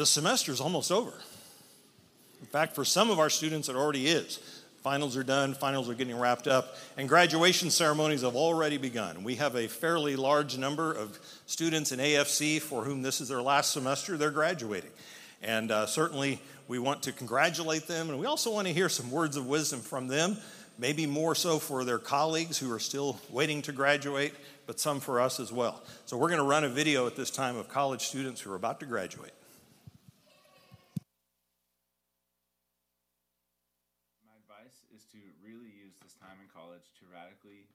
the semester is almost over. In fact, for some of our students, it already is. Finals are done, finals are getting wrapped up, and graduation ceremonies have already begun. We have a fairly large number of students in AFC for whom this is their last semester, they're graduating. And uh, certainly, we want to congratulate them, and we also want to hear some words of wisdom from them, maybe more so for their colleagues who are still waiting to graduate, but some for us as well. So, we're going to run a video at this time of college students who are about to graduate. Radically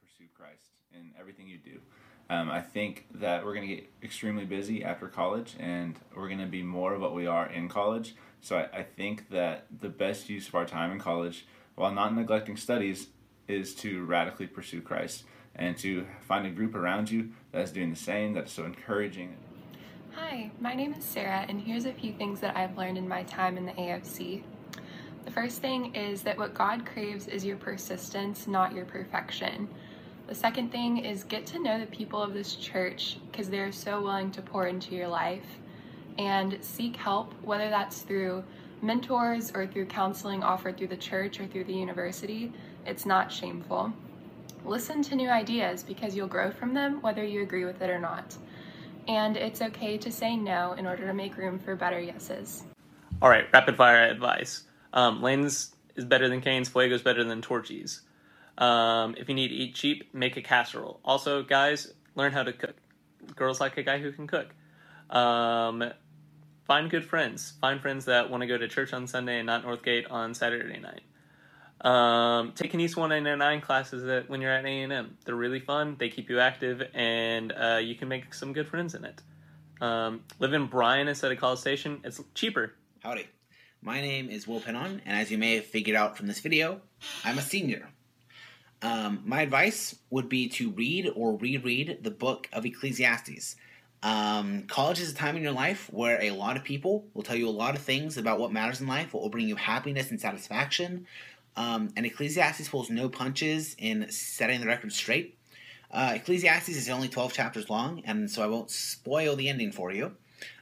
pursue Christ in everything you do. Um, I think that we're going to get extremely busy after college and we're going to be more of what we are in college. So I, I think that the best use of our time in college, while not neglecting studies, is to radically pursue Christ and to find a group around you that's doing the same, that's so encouraging. Hi, my name is Sarah, and here's a few things that I've learned in my time in the AFC. The first thing is that what God craves is your persistence, not your perfection. The second thing is get to know the people of this church because they're so willing to pour into your life and seek help, whether that's through mentors or through counseling offered through the church or through the university. It's not shameful. Listen to new ideas because you'll grow from them whether you agree with it or not. And it's okay to say no in order to make room for better yeses. All right, rapid fire advice. Um, Layne's is better than Cane's. Fuego is better than Torchy's. Um, if you need to eat cheap, make a casserole. Also, guys, learn how to cook. Girls like a guy who can cook. Um, find good friends. Find friends that want to go to church on Sunday and not Northgate on Saturday night. Um, take an East 199 classes that when you're at A&M. They're really fun. They keep you active, and uh, you can make some good friends in it. Um, live in Bryan instead of College Station. It's cheaper. Howdy. My name is Will Pennon, and as you may have figured out from this video, I'm a senior. Um, my advice would be to read or reread the book of Ecclesiastes. Um, college is a time in your life where a lot of people will tell you a lot of things about what matters in life, what will bring you happiness and satisfaction. Um, and Ecclesiastes pulls no punches in setting the record straight. Uh, Ecclesiastes is only 12 chapters long, and so I won't spoil the ending for you,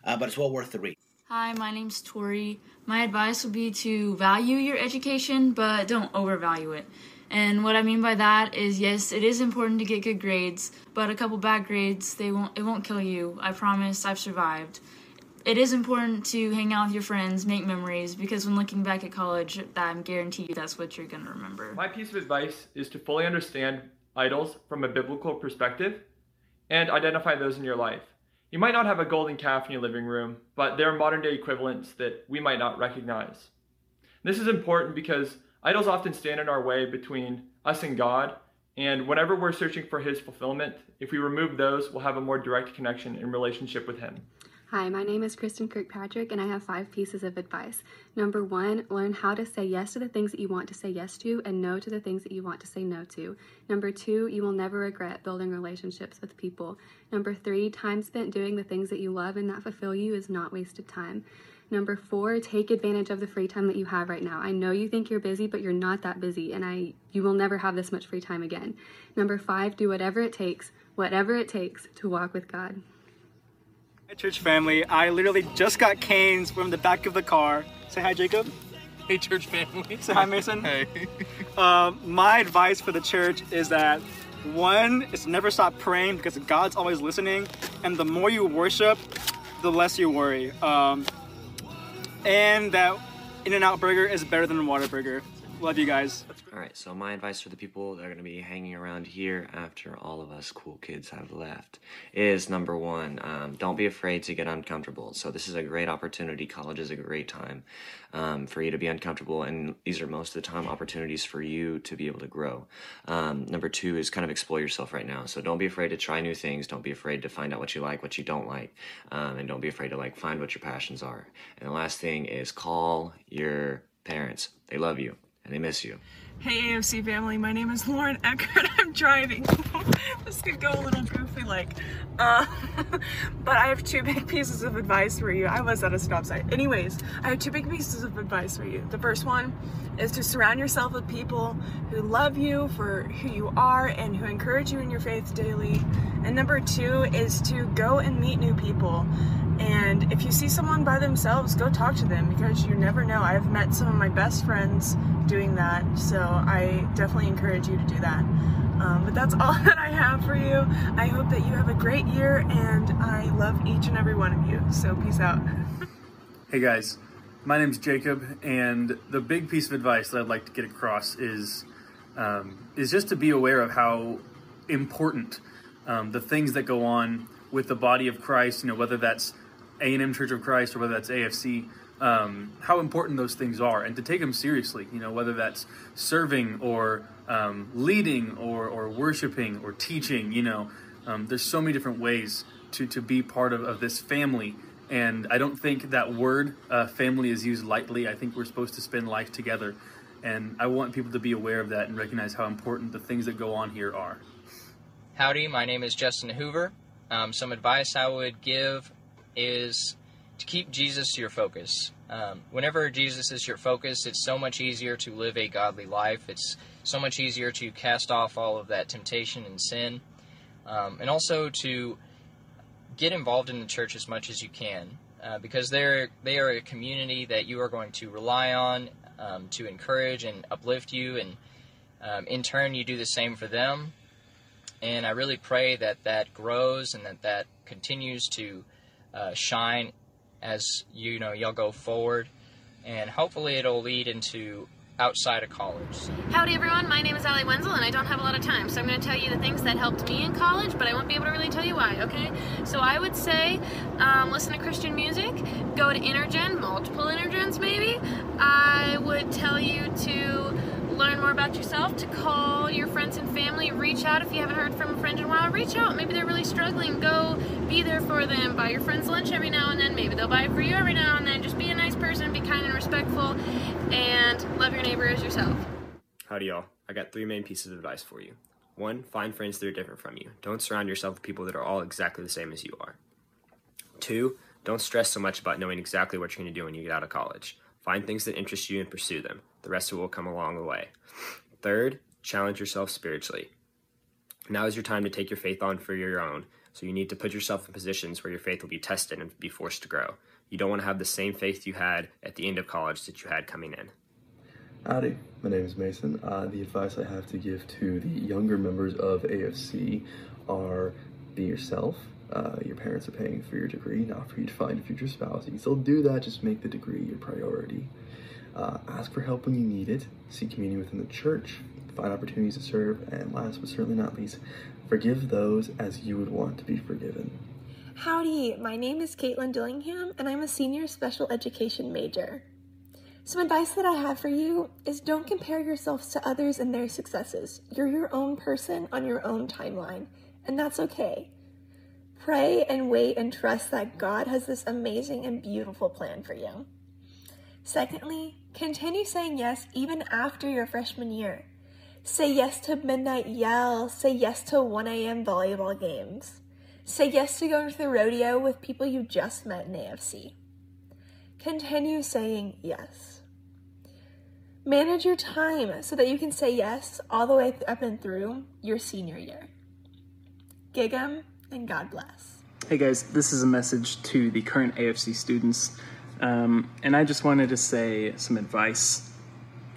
uh, but it's well worth the read. Hi, my name's Tori. My advice would be to value your education, but don't overvalue it. And what I mean by that is yes, it is important to get good grades, but a couple bad grades, they won't it won't kill you. I promise I've survived. It is important to hang out with your friends, make memories, because when looking back at college, I'm guarantee you that's what you're going to remember. My piece of advice is to fully understand idols from a biblical perspective and identify those in your life. You might not have a golden calf in your living room, but there are modern day equivalents that we might not recognize. This is important because idols often stand in our way between us and God, and whenever we're searching for His fulfillment, if we remove those, we'll have a more direct connection and relationship with Him. Hi, my name is Kristen Kirkpatrick, and I have five pieces of advice. Number one, learn how to say yes to the things that you want to say yes to and no to the things that you want to say no to. Number two, you will never regret building relationships with people. Number three, time spent doing the things that you love and that fulfill you is not wasted time. Number four, take advantage of the free time that you have right now. I know you think you're busy, but you're not that busy, and I you will never have this much free time again. Number five, do whatever it takes, whatever it takes to walk with God. Hi, church family. I literally just got Cane's from the back of the car. Say hi, Jacob. Hey, church family. Say hi, Mason. Hey. um, my advice for the church is that one is never stop praying because God's always listening, and the more you worship, the less you worry. Um, and that In-N-Out Burger is better than Whataburger. Love you guys. All right, so my advice for the people that are going to be hanging around here after all of us cool kids have left is number one, um, don't be afraid to get uncomfortable. So, this is a great opportunity. College is a great time um, for you to be uncomfortable, and these are most of the time opportunities for you to be able to grow. Um, number two is kind of explore yourself right now. So, don't be afraid to try new things. Don't be afraid to find out what you like, what you don't like, um, and don't be afraid to like find what your passions are. And the last thing is call your parents. They love you and they miss you. Hey AFC family, my name is Lauren Eckert. I'm driving. this could go a little goofy like. Uh, but I have two big pieces of advice for you. I was at a stop sign. Anyways, I have two big pieces of advice for you. The first one is to surround yourself with people who love you for who you are and who encourage you in your faith daily. And number two is to go and meet new people. And if you see someone by themselves, go talk to them because you never know. I've met some of my best friends doing that, so I definitely encourage you to do that. Um, but that's all that I have for you. I hope that you have a great year, and I love each and every one of you. So peace out. Hey guys, my name's Jacob, and the big piece of advice that I'd like to get across is um, is just to be aware of how important um, the things that go on with the body of Christ. You know, whether that's A and M Church of Christ or whether that's AFC. Um, how important those things are, and to take them seriously. You know, whether that's serving or um, leading or, or worshiping or teaching. You know, um, there's so many different ways to to be part of, of this family and I don't think that word uh, family is used lightly. I think we're supposed to spend life together. And I want people to be aware of that and recognize how important the things that go on here are. Howdy, my name is Justin Hoover. Um, some advice I would give is to keep Jesus your focus. Um, whenever Jesus is your focus, it's so much easier to live a godly life. It's so much easier to cast off all of that temptation and sin. Um, and also to get involved in the church as much as you can uh, because they're they are a community that you are going to rely on um, to encourage and uplift you and um, in turn you do the same for them and I really pray that that grows and that that continues to uh, shine as you know y'all go forward and hopefully it'll lead into outside of college. Howdy everyone, my name is Allie Wenzel and I don't have a lot of time, so I'm going to tell you the things that helped me in college, but I won't be able to really tell you why, okay? So I would say um, listen to Christian music, go to Intergen, multiple Intergens maybe. I would tell you to learn more about yourself, to call your friends and family, reach out if you haven't heard from a friend in a while, reach out. Maybe they're really struggling. Go be there for them. Buy your friends lunch every now and then. Maybe they'll buy it for you every now and then. Just be a nice person, be kind and respectful, and love your neighbor as yourself. Howdy, y'all. I got three main pieces of advice for you. One, find friends that are different from you. Don't surround yourself with people that are all exactly the same as you are. Two, don't stress so much about knowing exactly what you're going to do when you get out of college. Find things that interest you and pursue them. The rest of it will come along the way. Third, challenge yourself spiritually. Now is your time to take your faith on for your own, so you need to put yourself in positions where your faith will be tested and be forced to grow. You don't want to have the same faith you had at the end of college that you had coming in. Howdy, my name is Mason. Uh, the advice I have to give to the younger members of AFC are be yourself. Uh, your parents are paying for your degree, not for you to find a future spouse. You can still do that, just make the degree your priority. Uh, ask for help when you need it, seek communion within the church, find opportunities to serve, and last but certainly not least, forgive those as you would want to be forgiven. Howdy, my name is Caitlin Dillingham, and I'm a senior special education major. Some advice that I have for you is don't compare yourselves to others and their successes. You're your own person on your own timeline, and that's okay. Pray and wait and trust that God has this amazing and beautiful plan for you. Secondly, continue saying yes even after your freshman year. Say yes to midnight yell, say yes to 1 a.m. volleyball games. Say yes to going to the rodeo with people you just met in AFC. Continue saying yes. Manage your time so that you can say yes all the way up and through your senior year. Gig 'em and God bless. Hey guys, this is a message to the current AFC students, um, and I just wanted to say some advice.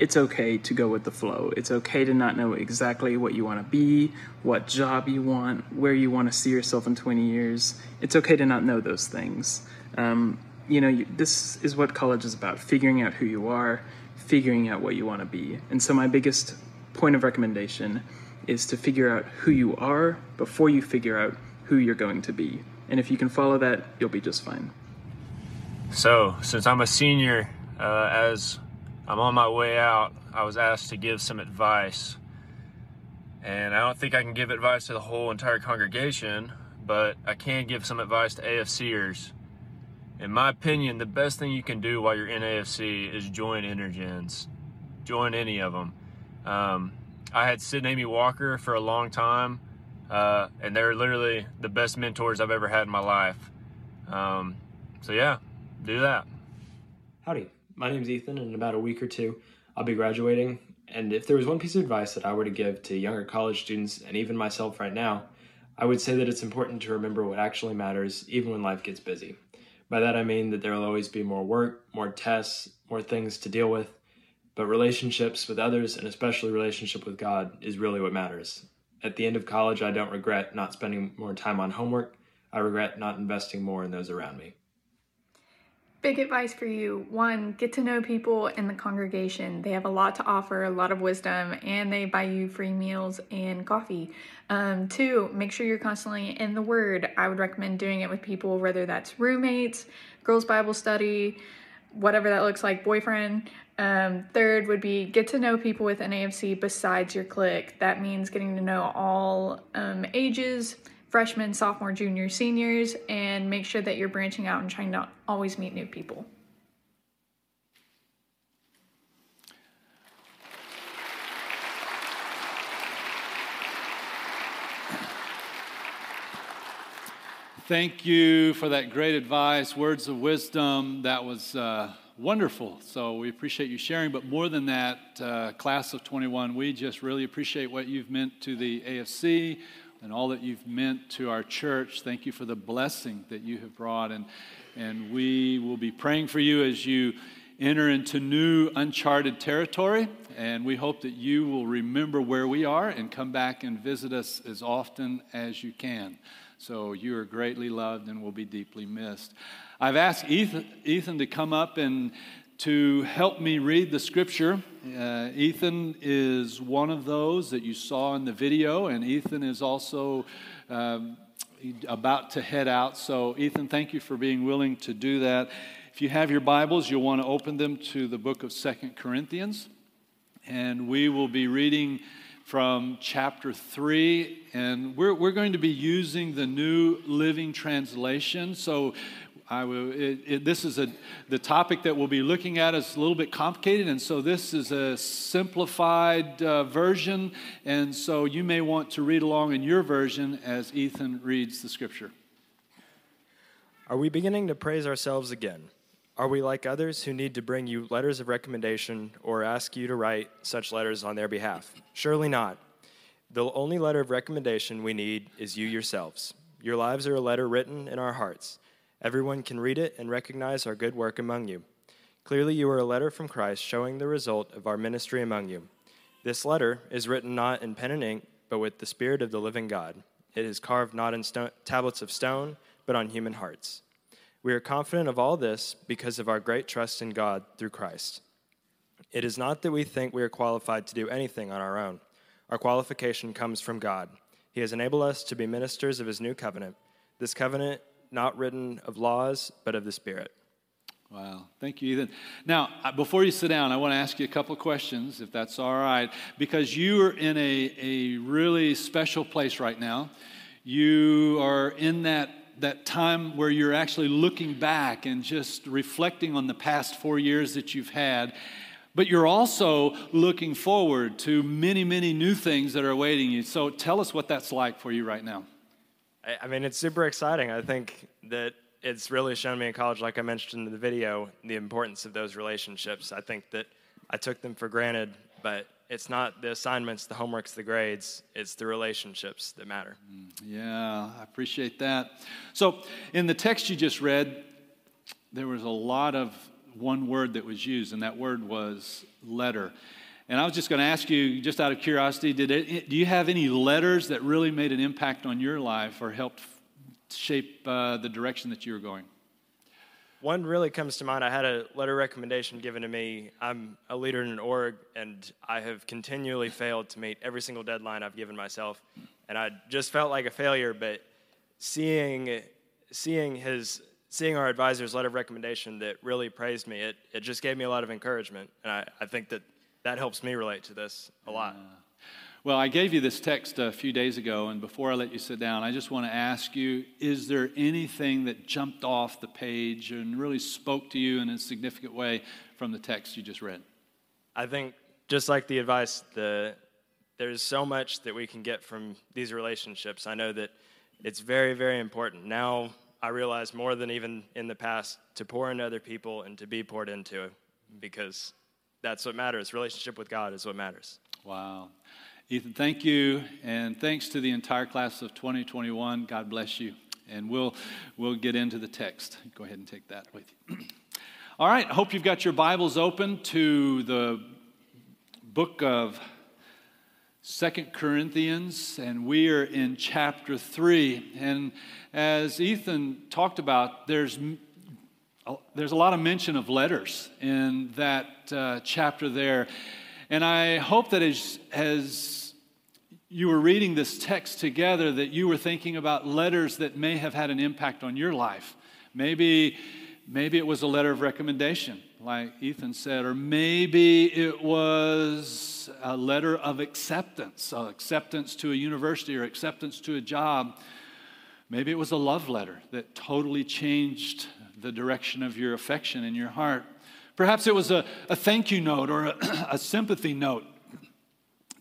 It's okay to go with the flow. It's okay to not know exactly what you want to be, what job you want, where you want to see yourself in 20 years. It's okay to not know those things. Um, you know, you, this is what college is about figuring out who you are, figuring out what you want to be. And so, my biggest point of recommendation is to figure out who you are before you figure out who you're going to be. And if you can follow that, you'll be just fine. So, since I'm a senior, uh, as I'm on my way out, I was asked to give some advice. And I don't think I can give advice to the whole entire congregation, but I can give some advice to AFCers. In my opinion, the best thing you can do while you're in AFC is join Intergens. Join any of them. Um, I had Sid and Amy Walker for a long time, uh, and they're literally the best mentors I've ever had in my life. Um, so, yeah, do that. Howdy, my name's Ethan, and in about a week or two, I'll be graduating. And if there was one piece of advice that I were to give to younger college students and even myself right now, I would say that it's important to remember what actually matters even when life gets busy. By that I mean that there will always be more work, more tests, more things to deal with, but relationships with others and especially relationship with God is really what matters. At the end of college, I don't regret not spending more time on homework. I regret not investing more in those around me. Big advice for you. One, get to know people in the congregation. They have a lot to offer, a lot of wisdom, and they buy you free meals and coffee. Um, two, make sure you're constantly in the Word. I would recommend doing it with people, whether that's roommates, girls' Bible study, whatever that looks like, boyfriend. Um, third would be get to know people within AFC besides your clique. That means getting to know all um, ages, freshmen, sophomore, junior, seniors, and make sure that you're branching out and trying to always meet new people. Thank you for that great advice, words of wisdom. That was uh, wonderful. So we appreciate you sharing. But more than that, uh, class of 21, we just really appreciate what you've meant to the AFC and all that you've meant to our church. Thank you for the blessing that you have brought. And, and we will be praying for you as you enter into new uncharted territory. And we hope that you will remember where we are and come back and visit us as often as you can. So you are greatly loved and will be deeply missed. I've asked Ethan, Ethan to come up and to help me read the scripture. Uh, Ethan is one of those that you saw in the video, and Ethan is also um, about to head out. So, Ethan, thank you for being willing to do that. If you have your Bibles, you'll want to open them to the book of Second Corinthians, and we will be reading from chapter 3 and we're, we're going to be using the new living translation so I will, it, it, this is a, the topic that we'll be looking at is a little bit complicated, and so this is a simplified uh, version, and so you may want to read along in your version as Ethan reads the scripture. Are we beginning to praise ourselves again? Are we like others who need to bring you letters of recommendation or ask you to write such letters on their behalf? Surely not. The only letter of recommendation we need is you yourselves. Your lives are a letter written in our hearts. Everyone can read it and recognize our good work among you. Clearly, you are a letter from Christ showing the result of our ministry among you. This letter is written not in pen and ink, but with the Spirit of the living God. It is carved not in stone, tablets of stone, but on human hearts. We are confident of all this because of our great trust in God through Christ. It is not that we think we are qualified to do anything on our own. Our qualification comes from God. He has enabled us to be ministers of His new covenant. This covenant not written of laws, but of the Spirit. Wow. Thank you, Ethan. Now, uh, before you sit down, I want to ask you a couple questions, if that's all right, because you are in a, a really special place right now. You are in that, that time where you're actually looking back and just reflecting on the past four years that you've had. But you're also looking forward to many, many new things that are awaiting you. So tell us what that's like for you right now. I mean, it's super exciting. I think that it's really shown me in college, like I mentioned in the video, the importance of those relationships. I think that I took them for granted, but it's not the assignments, the homeworks, the grades, it's the relationships that matter. Mm, yeah, I appreciate that. So, in the text you just read, there was a lot of one word that was used, and that word was letter. And I was just going to ask you, just out of curiosity, did it, do you have any letters that really made an impact on your life or helped shape uh, the direction that you were going? One really comes to mind. I had a letter recommendation given to me. I'm a leader in an org, and I have continually failed to meet every single deadline I've given myself. And I just felt like a failure, but seeing, seeing his seeing our advisor's letter of recommendation that really praised me, it, it just gave me a lot of encouragement. And I, I think that that helps me relate to this a lot. Well, I gave you this text a few days ago, and before I let you sit down, I just want to ask you is there anything that jumped off the page and really spoke to you in a significant way from the text you just read? I think, just like the advice, the, there's so much that we can get from these relationships. I know that it's very, very important. Now, I realize more than even in the past to pour into other people and to be poured into because that's what matters. Relationship with God is what matters. Wow. Ethan, thank you, and thanks to the entire class of 2021. God bless you. And we'll, we'll get into the text. Go ahead and take that with you. All right, I hope you've got your Bibles open to the book of Second Corinthians, and we are in chapter 3. And as Ethan talked about, there's, there's a lot of mention of letters in that uh, chapter there. And I hope that as, as you were reading this text together that you were thinking about letters that may have had an impact on your life. Maybe, maybe it was a letter of recommendation, like Ethan said, or maybe it was a letter of acceptance, acceptance to a university or acceptance to a job. Maybe it was a love letter that totally changed the direction of your affection in your heart. Perhaps it was a, a thank you note or a, a sympathy note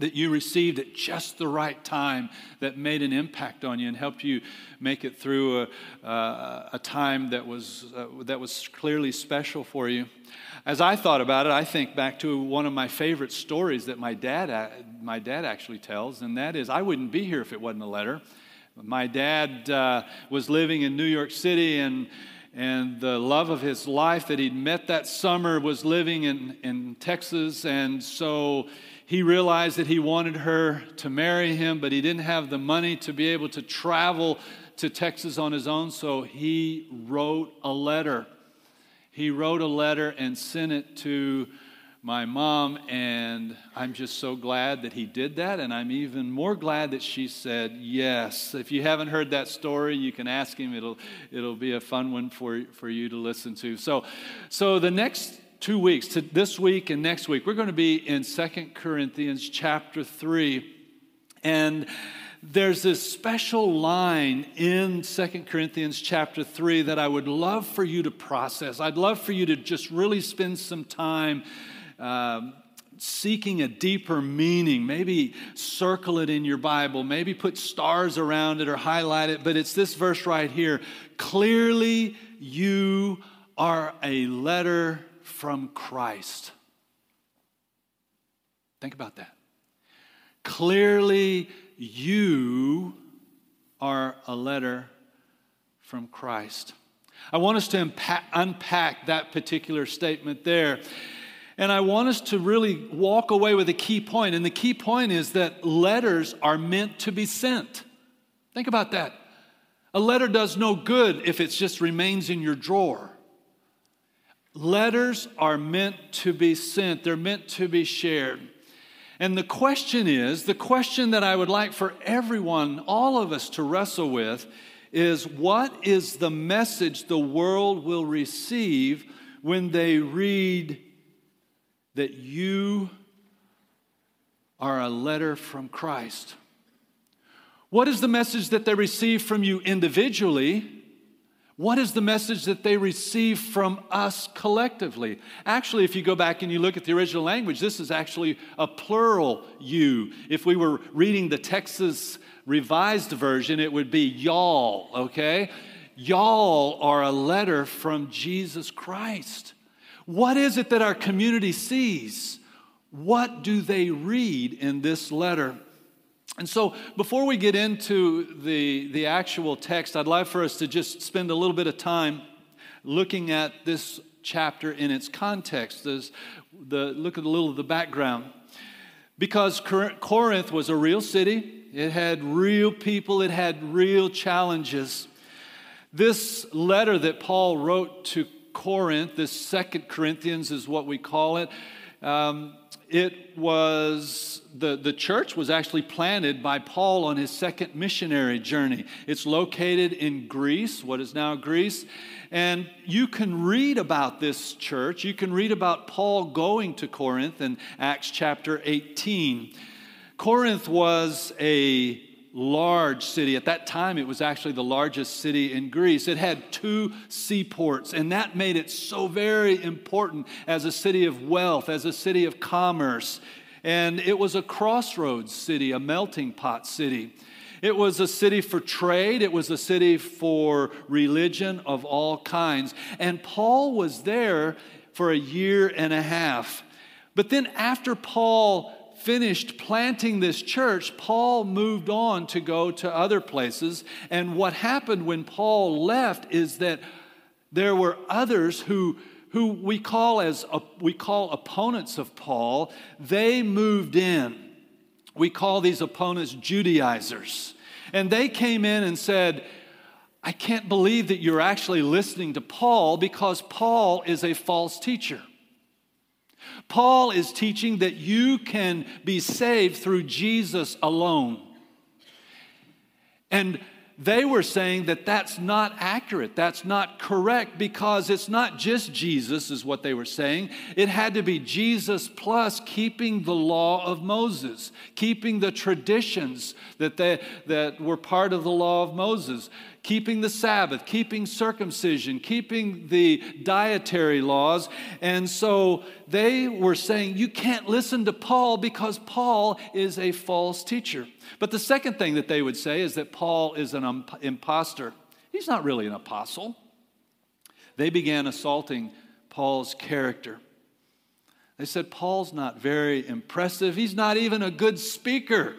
that you received at just the right time that made an impact on you and helped you make it through a, uh, a time that was, uh, that was clearly special for you. As I thought about it, I think back to one of my favorite stories that my dad, my dad actually tells, and that is I wouldn't be here if it wasn't a letter. My dad uh, was living in New York City, and and the love of his life that he'd met that summer was living in, in Texas. And so he realized that he wanted her to marry him, but he didn't have the money to be able to travel to Texas on his own, so he wrote a letter. He wrote a letter and sent it to my mom, and I'm just so glad that he did that, and I'm even more glad that she said yes. If you haven't heard that story, you can ask him. It'll it'll be a fun one for for you to listen to. So, so the next two weeks, to this week and next week, we're going to be in Second Corinthians chapter 3. And there's this special line in Second Corinthians chapter 3 that I would love for you to process. I'd love for you to just really spend some time um, seeking a deeper meaning. Maybe circle it in your Bible, maybe put stars around it or highlight it. But it's this verse right here Clearly, you are a letter from Christ. Think about that. Clearly, you are a letter from Christ. I want us to unpack, unpack that particular statement there. And I want us to really walk away with a key point. And the key point is that letters are meant to be sent. Think about that. A letter does no good if it just remains in your drawer. Letters are meant to be sent, they're meant to be shared. And the question is the question that I would like for everyone, all of us, to wrestle with is what is the message the world will receive when they read that you are a letter from Christ? What is the message that they receive from you individually? What is the message that they receive from us collectively? Actually, if you go back and you look at the original language, this is actually a plural you. If we were reading the Texas Revised Version, it would be y'all, okay? Y'all are a letter from Jesus Christ. What is it that our community sees? What do they read in this letter? And so, before we get into the, the actual text, I'd like for us to just spend a little bit of time looking at this chapter in its context. There's the, look at a little of the background. Because Corinth was a real city, it had real people, it had real challenges. This letter that Paul wrote to Corinth, this Second Corinthians is what we call it, um, it was the, the church was actually planted by Paul on his second missionary journey. It's located in Greece, what is now Greece. And you can read about this church. You can read about Paul going to Corinth in Acts chapter 18. Corinth was a large city. At that time, it was actually the largest city in Greece. It had two seaports, and that made it so very important as a city of wealth, as a city of commerce. And it was a crossroads city, a melting pot city. It was a city for trade, it was a city for religion of all kinds. And Paul was there for a year and a half. But then, after Paul finished planting this church, Paul moved on to go to other places. And what happened when Paul left is that there were others who who we call as we call opponents of Paul, they moved in. We call these opponents Judaizers. And they came in and said, I can't believe that you're actually listening to Paul because Paul is a false teacher. Paul is teaching that you can be saved through Jesus alone. And they were saying that that's not accurate, that's not correct, because it's not just Jesus, is what they were saying. It had to be Jesus plus keeping the law of Moses, keeping the traditions that, they, that were part of the law of Moses keeping the Sabbath, keeping circumcision, keeping the dietary laws. And so they were saying, You can't listen to Paul because Paul is a false teacher. But the second thing that they would say is that Paul is an impostor. He's not really an apostle. They began assaulting Paul's character. They said, Paul's not very impressive. He's not even a good speaker.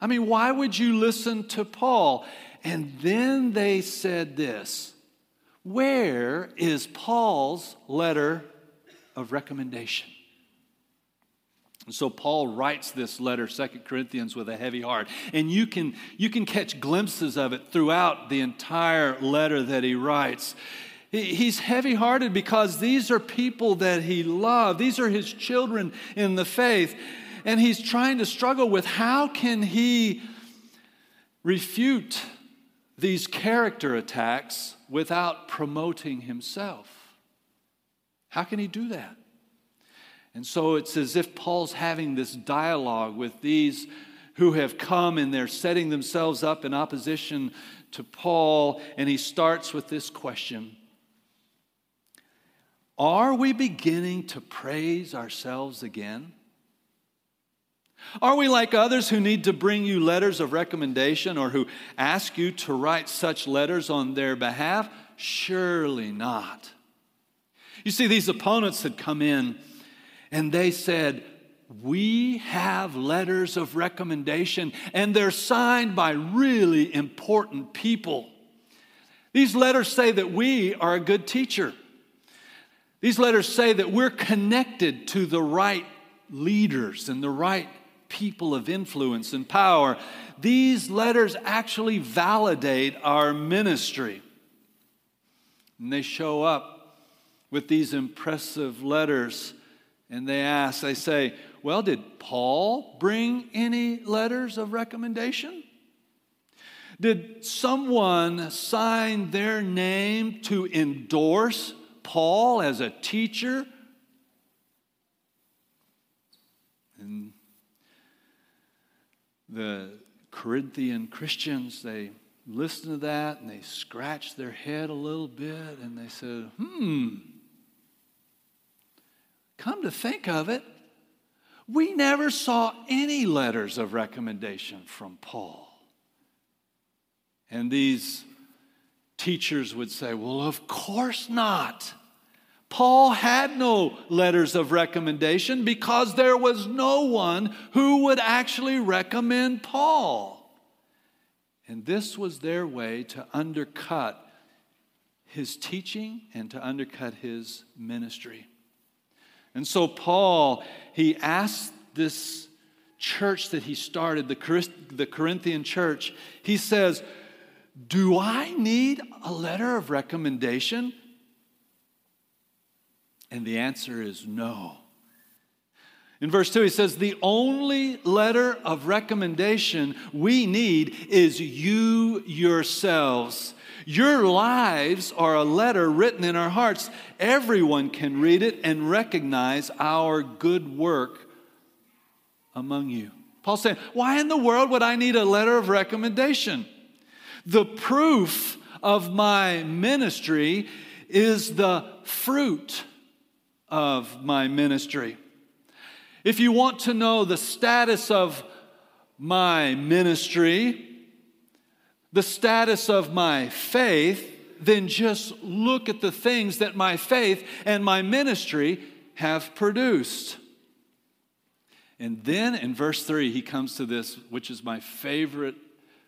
I mean, why would you listen to Paul? And then they said this Where is Paul's letter of recommendation? And so Paul writes this letter, Second Corinthians, with a heavy heart. And you can, you can catch glimpses of it throughout the entire letter that he writes. He's heavy hearted because these are people that he loved. These are his children in the faith. And he's trying to struggle with how can he refute these character attacks without promoting himself. How can he do that? And so it's as if Paul's having this dialogue with these who have come and they're setting themselves up in opposition to Paul, and he starts with this question Are we beginning to praise ourselves again? Are we like others who need to bring you letters of recommendation or who ask you to write such letters on their behalf? Surely not. You see, these opponents had come in and they said, We have letters of recommendation, and they're signed by really important people. These letters say that we are a good teacher. These letters say that we're connected to the right leaders and the right people of influence and power. These letters actually validate our ministry. And they show up with these impressive letters and they ask, they say, Well, did Paul bring any letters of recommendation? Did someone sign their name to endorse Paul as a teacher? The Corinthian Christians, they listened to that and they scratched their head a little bit and they said, hmm, come to think of it, we never saw any letters of recommendation from Paul. And these teachers would say, well, of course not. Paul had no letters of recommendation because there was no one who would actually recommend Paul. And this was their way to undercut his teaching and to undercut his ministry. And so, Paul, he asked this church that he started, the Corinthian church, he says, Do I need a letter of recommendation? And the answer is no. In verse 2, he says, The only letter of recommendation we need is you yourselves. Your lives are a letter written in our hearts. Everyone can read it and recognize our good work among you. Paul's saying, Why in the world would I need a letter of recommendation? The proof of my ministry is the fruit of my ministry. If you want to know the status of my ministry, the status of my faith, then just look at the things that my faith and my ministry have produced. And then in verse 3, he comes to this, which is my favorite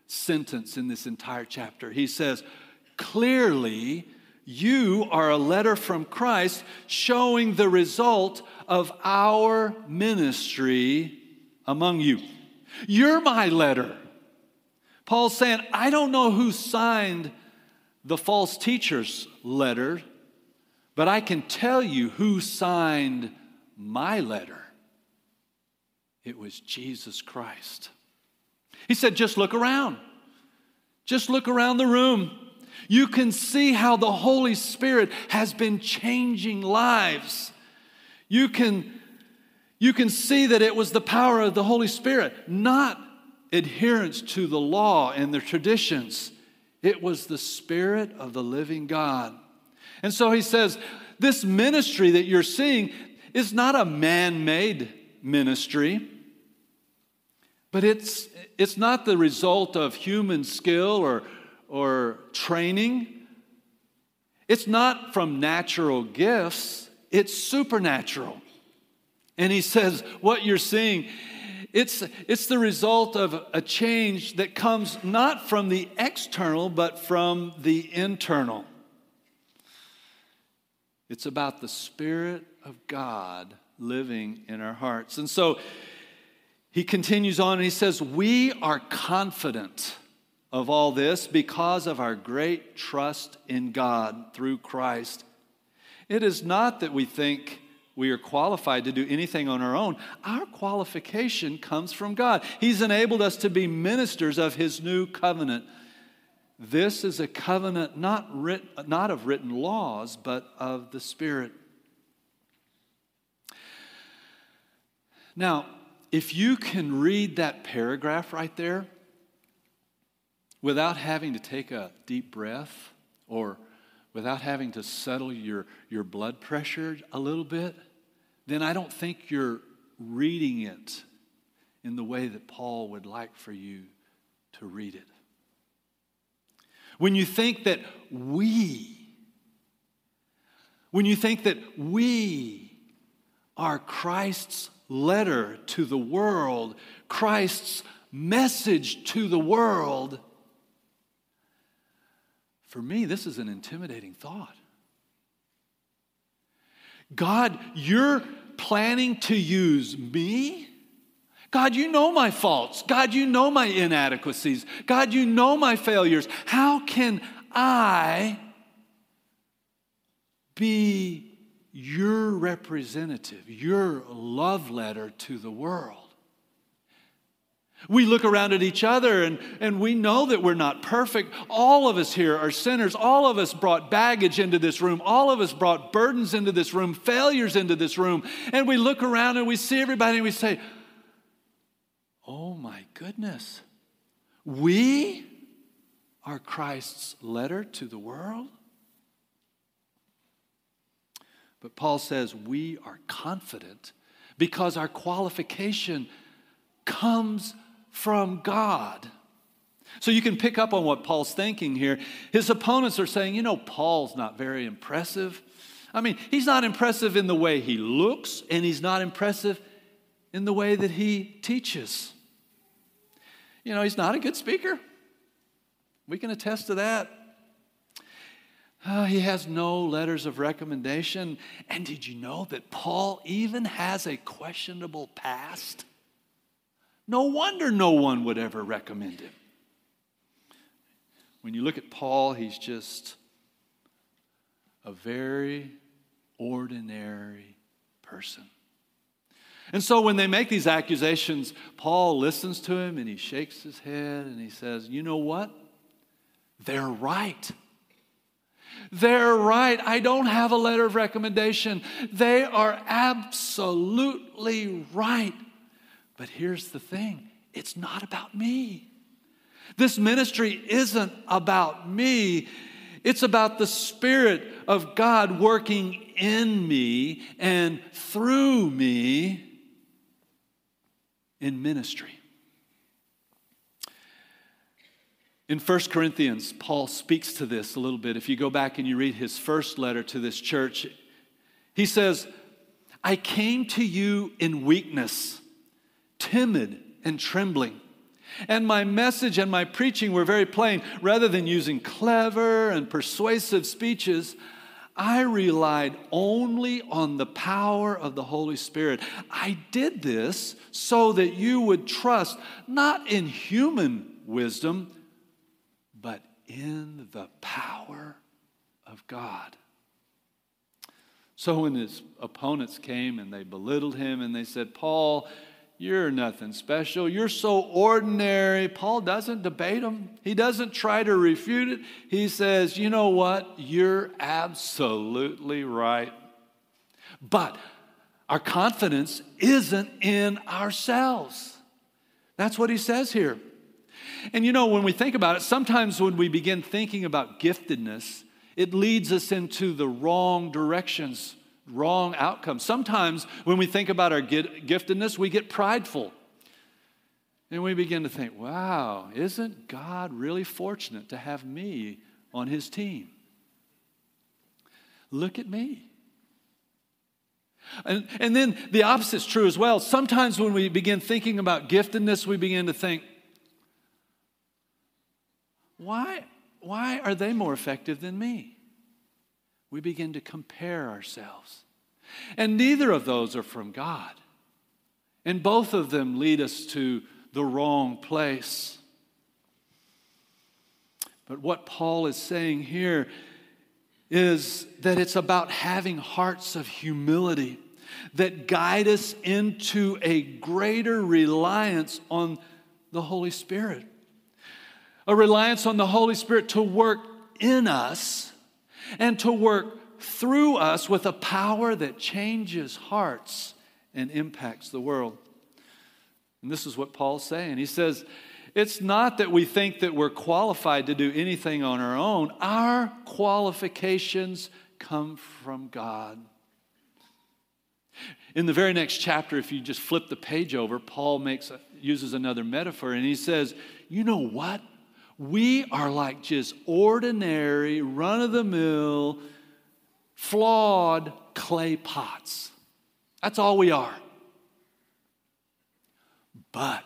sentence in this entire chapter. He says, Clearly, you are a letter from Christ showing the result of our ministry among you. You're my letter. Paul's saying, I don't know who signed the false teacher's letter, but I can tell you who signed my letter. It was Jesus Christ. He said, just look around. Just look around the room. You can see how the Holy Spirit has been changing lives. You can, you can see that it was the power of the Holy Spirit, not adherence to the law and the traditions. It was the Spirit of the living God. And so he says, This ministry that you're seeing is not a man made ministry, but it's, it's not the result of human skill or, or training. It's not from natural gifts, it's supernatural. And he says, What you're seeing it's, it's the result of a change that comes not from the external, but from the internal. It's about the Spirit of God living in our hearts. And so he continues on and he says, We are confident of all this because of our great trust in God through Christ. It is not that we think we are qualified to do anything on our own. Our qualification comes from God. He's enabled us to be ministers of His new covenant. This is a covenant not, writ, not of written laws, but of the Spirit. Now, if you can read that paragraph right there without having to take a deep breath or without having to settle your, your blood pressure a little bit, then I don't think you're reading it in the way that Paul would like for you to read it. When you think that we, when you think that we are Christ's letter to the world, Christ's message to the world, for me, this is an intimidating thought. God, you're planning to use me? God, you know my faults. God, you know my inadequacies. God, you know my failures. How can I be your representative, your love letter to the world? We look around at each other and, and we know that we're not perfect. All of us here are sinners. All of us brought baggage into this room. All of us brought burdens into this room, failures into this room. And we look around and we see everybody and we say, Oh my goodness, we are Christ's letter to the world? But Paul says we are confident because our qualification comes from God. So you can pick up on what Paul's thinking here. His opponents are saying, you know, Paul's not very impressive. I mean, he's not impressive in the way he looks, and he's not impressive in the way that he teaches. You know, he's not a good speaker. We can attest to that. Uh, he has no letters of recommendation. And did you know that Paul even has a questionable past? No wonder no one would ever recommend him. When you look at Paul, he's just a very ordinary person. And so when they make these accusations, Paul listens to him and he shakes his head and he says, You know what? They're right. They're right. I don't have a letter of recommendation. They are absolutely right. But here's the thing it's not about me. This ministry isn't about me. It's about the Spirit of God working in me and through me in ministry. In 1 Corinthians, Paul speaks to this a little bit. If you go back and you read his first letter to this church, he says, I came to you in weakness timid and trembling. And my message and my preaching were very plain. Rather than using clever and persuasive speeches, I relied only on the power of the Holy Spirit. I did this so that you would trust not in human wisdom, but in the power of God. So when his opponents came and they belittled him and they said, Paul, you're nothing special. You're so ordinary. Paul doesn't debate him, he doesn't try to refute it. He says, You know what? You're absolutely right. But our confidence isn't in ourselves. That's what he says here. And you know, when we think about it, sometimes when we begin thinking about giftedness, it leads us into the wrong directions wrong outcomes. Sometimes when we think about our giftedness, we get prideful. And we begin to think, wow, isn't God really fortunate to have me on his team? Look at me. And, and then the opposite is true as well. Sometimes when we begin thinking about giftedness, we begin to think, why, why are they more effective than me? We begin to compare ourselves. And neither of those are from God. And both of them lead us to the wrong place. But what Paul is saying here is that it's about having hearts of humility that guide us into a greater reliance on the Holy Spirit. A reliance on the Holy Spirit to work in us and to work through us with a power that changes hearts and impacts the world. And this is what Paul's saying. He says, It's not that we think that we're qualified to do anything on our own, our qualifications come from God. In the very next chapter, if you just flip the page over, Paul makes uses another metaphor and he says, You know what? We are like just ordinary, run of the mill, flawed clay pots. That's all we are. But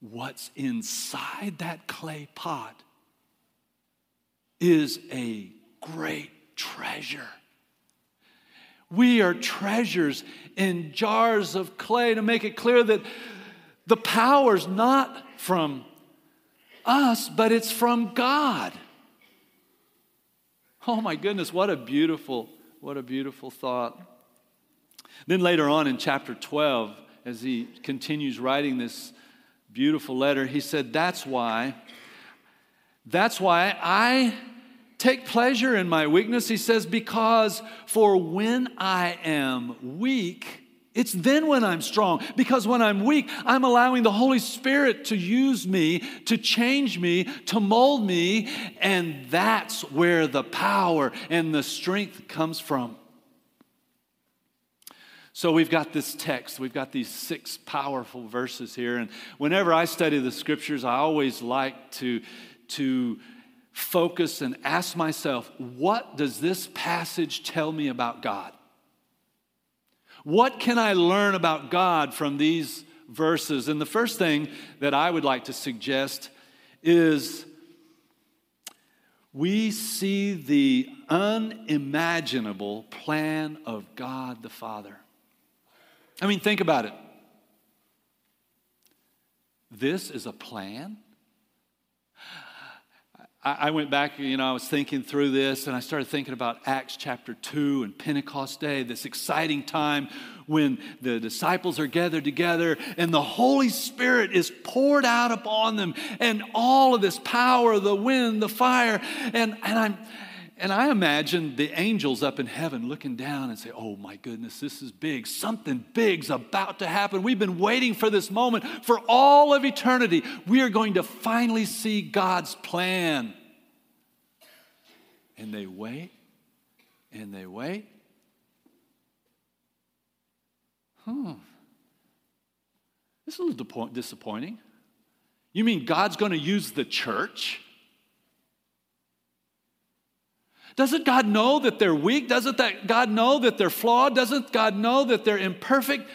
what's inside that clay pot is a great treasure. We are treasures in jars of clay to make it clear that the power's not from us, but it's from God. Oh my goodness, what a beautiful, what a beautiful thought. Then later on in chapter 12, as he continues writing this beautiful letter, he said, That's why, that's why I take pleasure in my weakness. He says, Because for when I am weak, it's then when I'm strong. Because when I'm weak, I'm allowing the Holy Spirit to use me, to change me, to mold me. And that's where the power and the strength comes from. So we've got this text, we've got these six powerful verses here. And whenever I study the scriptures, I always like to, to focus and ask myself, what does this passage tell me about God? What can I learn about God from these verses? And the first thing that I would like to suggest is we see the unimaginable plan of God the Father. I mean, think about it. This is a plan I went back, you know, I was thinking through this and I started thinking about Acts chapter 2 and Pentecost Day, this exciting time when the disciples are gathered together and the Holy Spirit is poured out upon them and all of this power, the wind, the fire. And, and I'm, and I imagine the angels up in heaven looking down and say, Oh my goodness, this is big. Something big's about to happen. We've been waiting for this moment for all of eternity. We are going to finally see God's plan. And they wait and they wait. Hmm. This is a little disappointing. You mean God's going to use the church? Doesn't God know that they're weak? Doesn't that God know that they're flawed? Doesn't God know that they're imperfect?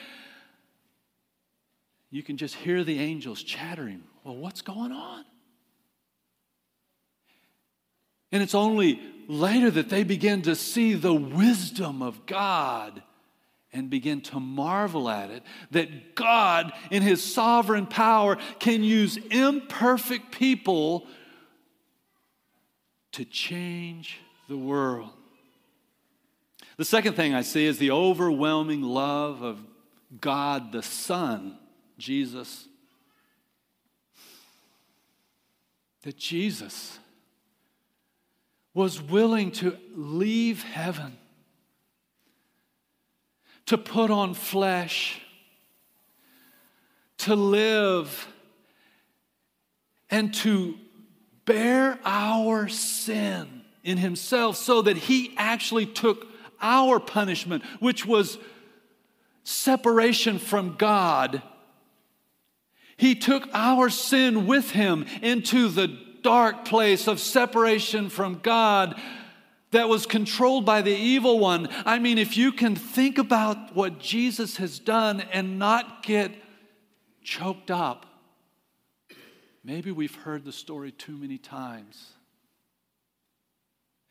You can just hear the angels chattering. Well, what's going on? And it's only later that they begin to see the wisdom of God and begin to marvel at it that God, in His sovereign power, can use imperfect people to change the world. The second thing I see is the overwhelming love of God the Son, Jesus. That Jesus was willing to leave heaven, to put on flesh, to live, and to bear our sin in himself so that he actually took our punishment, which was separation from God. He took our sin with him into the dark place of separation from God that was controlled by the evil one. I mean, if you can think about what Jesus has done and not get choked up, maybe we've heard the story too many times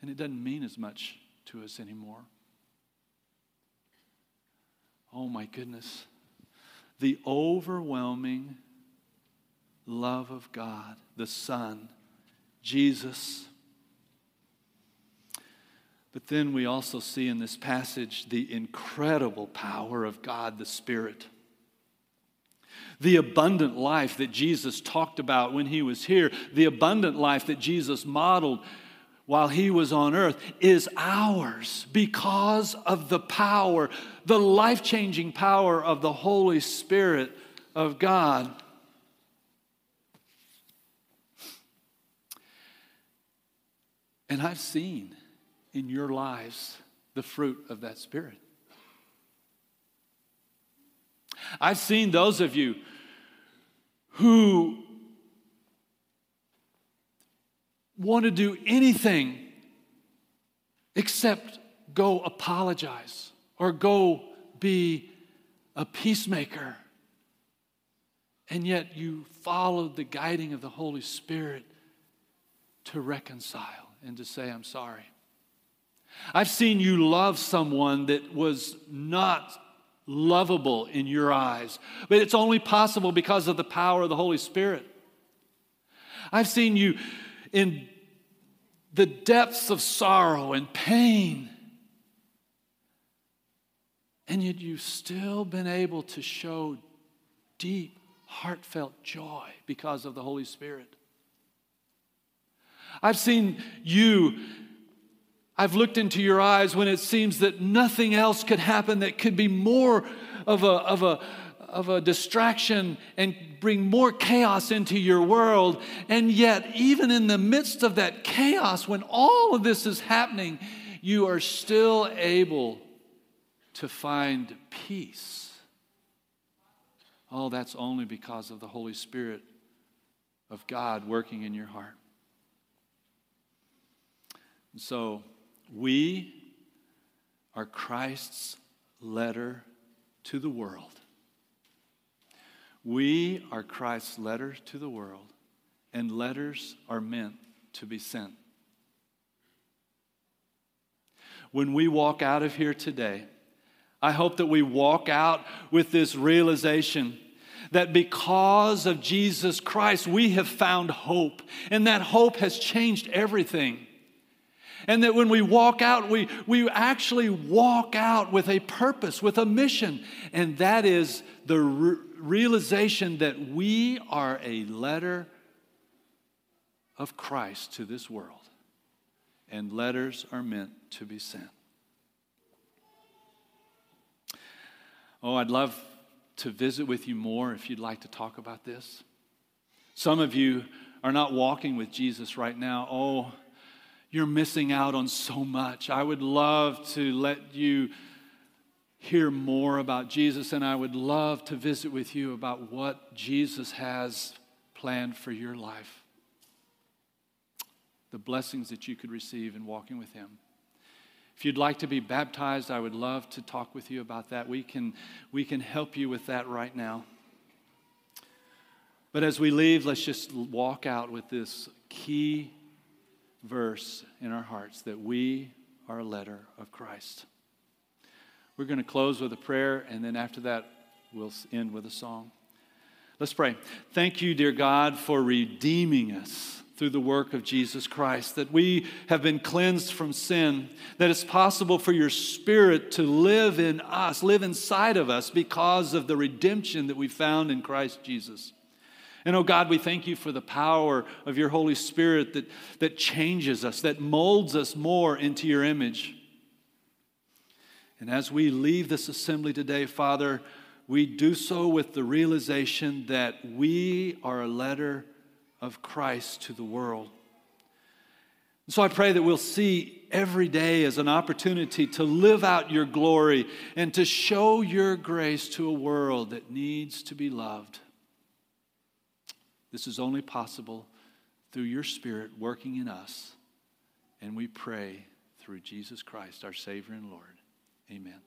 and it doesn't mean as much to us anymore. Oh my goodness. The overwhelming love of God, the Son Jesus. But then we also see in this passage the incredible power of God the Spirit. The abundant life that Jesus talked about when he was here, the abundant life that Jesus modeled while he was on earth, is ours because of the power, the life changing power of the Holy Spirit of God. And I've seen in your lives the fruit of that Spirit. I've seen those of you who want to do anything except go apologize or go be a peacemaker. And yet you followed the guiding of the Holy Spirit to reconcile and to say, I'm sorry. I've seen you love someone that was not lovable in your eyes, but it's only possible because of the power of the Holy Spirit. I've seen you in the depths of sorrow and pain, and yet you've still been able to show deep, heartfelt joy because of the Holy Spirit. I've seen you. I've looked into your eyes when it seems that nothing else could happen that could be more of a, of a, of a distraction and bring more chaos into your world. And yet, even in the midst of that chaos, when all of this is happening, you are still able to find peace. Oh, that's only because of the Holy Spirit of God working in your heart. And so we are Christ's letter to the world. We are Christ's letter to the world, and letters are meant to be sent. When we walk out of here today, I hope that we walk out with this realization that because of Jesus Christ, we have found hope, and that hope has changed everything. And that when we walk out, we, we actually walk out with a purpose, with a mission. And that is the re- realization that we are a letter of Christ to this world. And letters are meant to be sent. Oh, I'd love to visit with you more if you'd like to talk about this. Some of you are not walking with Jesus right now. Oh, you're missing out on so much. I would love to let you hear more about Jesus, and I would love to visit with you about what Jesus has planned for your life. The blessings that you could receive in walking with Him. If you'd like to be baptized, I would love to talk with you about that. We can, we can help you with that right now. But as we leave, let's just walk out with this key verse in our hearts that we are a letter of Christ. We're going to close with a prayer, and then after that, we'll end with a song. Let's pray. Thank you, dear God, for redeeming us through the work of Jesus Christ, that we have been cleansed from sin, that it's possible for your Spirit to live in us, live inside of us because of the redemption that we found in Christ Jesus. And oh God, we thank you for the power of your Holy Spirit that, that changes us, that molds us more into your image. And as we leave this assembly today, Father, we do so with the realization that we are a letter of Christ to the world. And So I pray that we'll see every day as an opportunity to live out your glory and to show your grace to a world that needs to be loved. This is only possible through your Spirit working in us. And we pray through Jesus Christ, our Savior and Lord. Amen.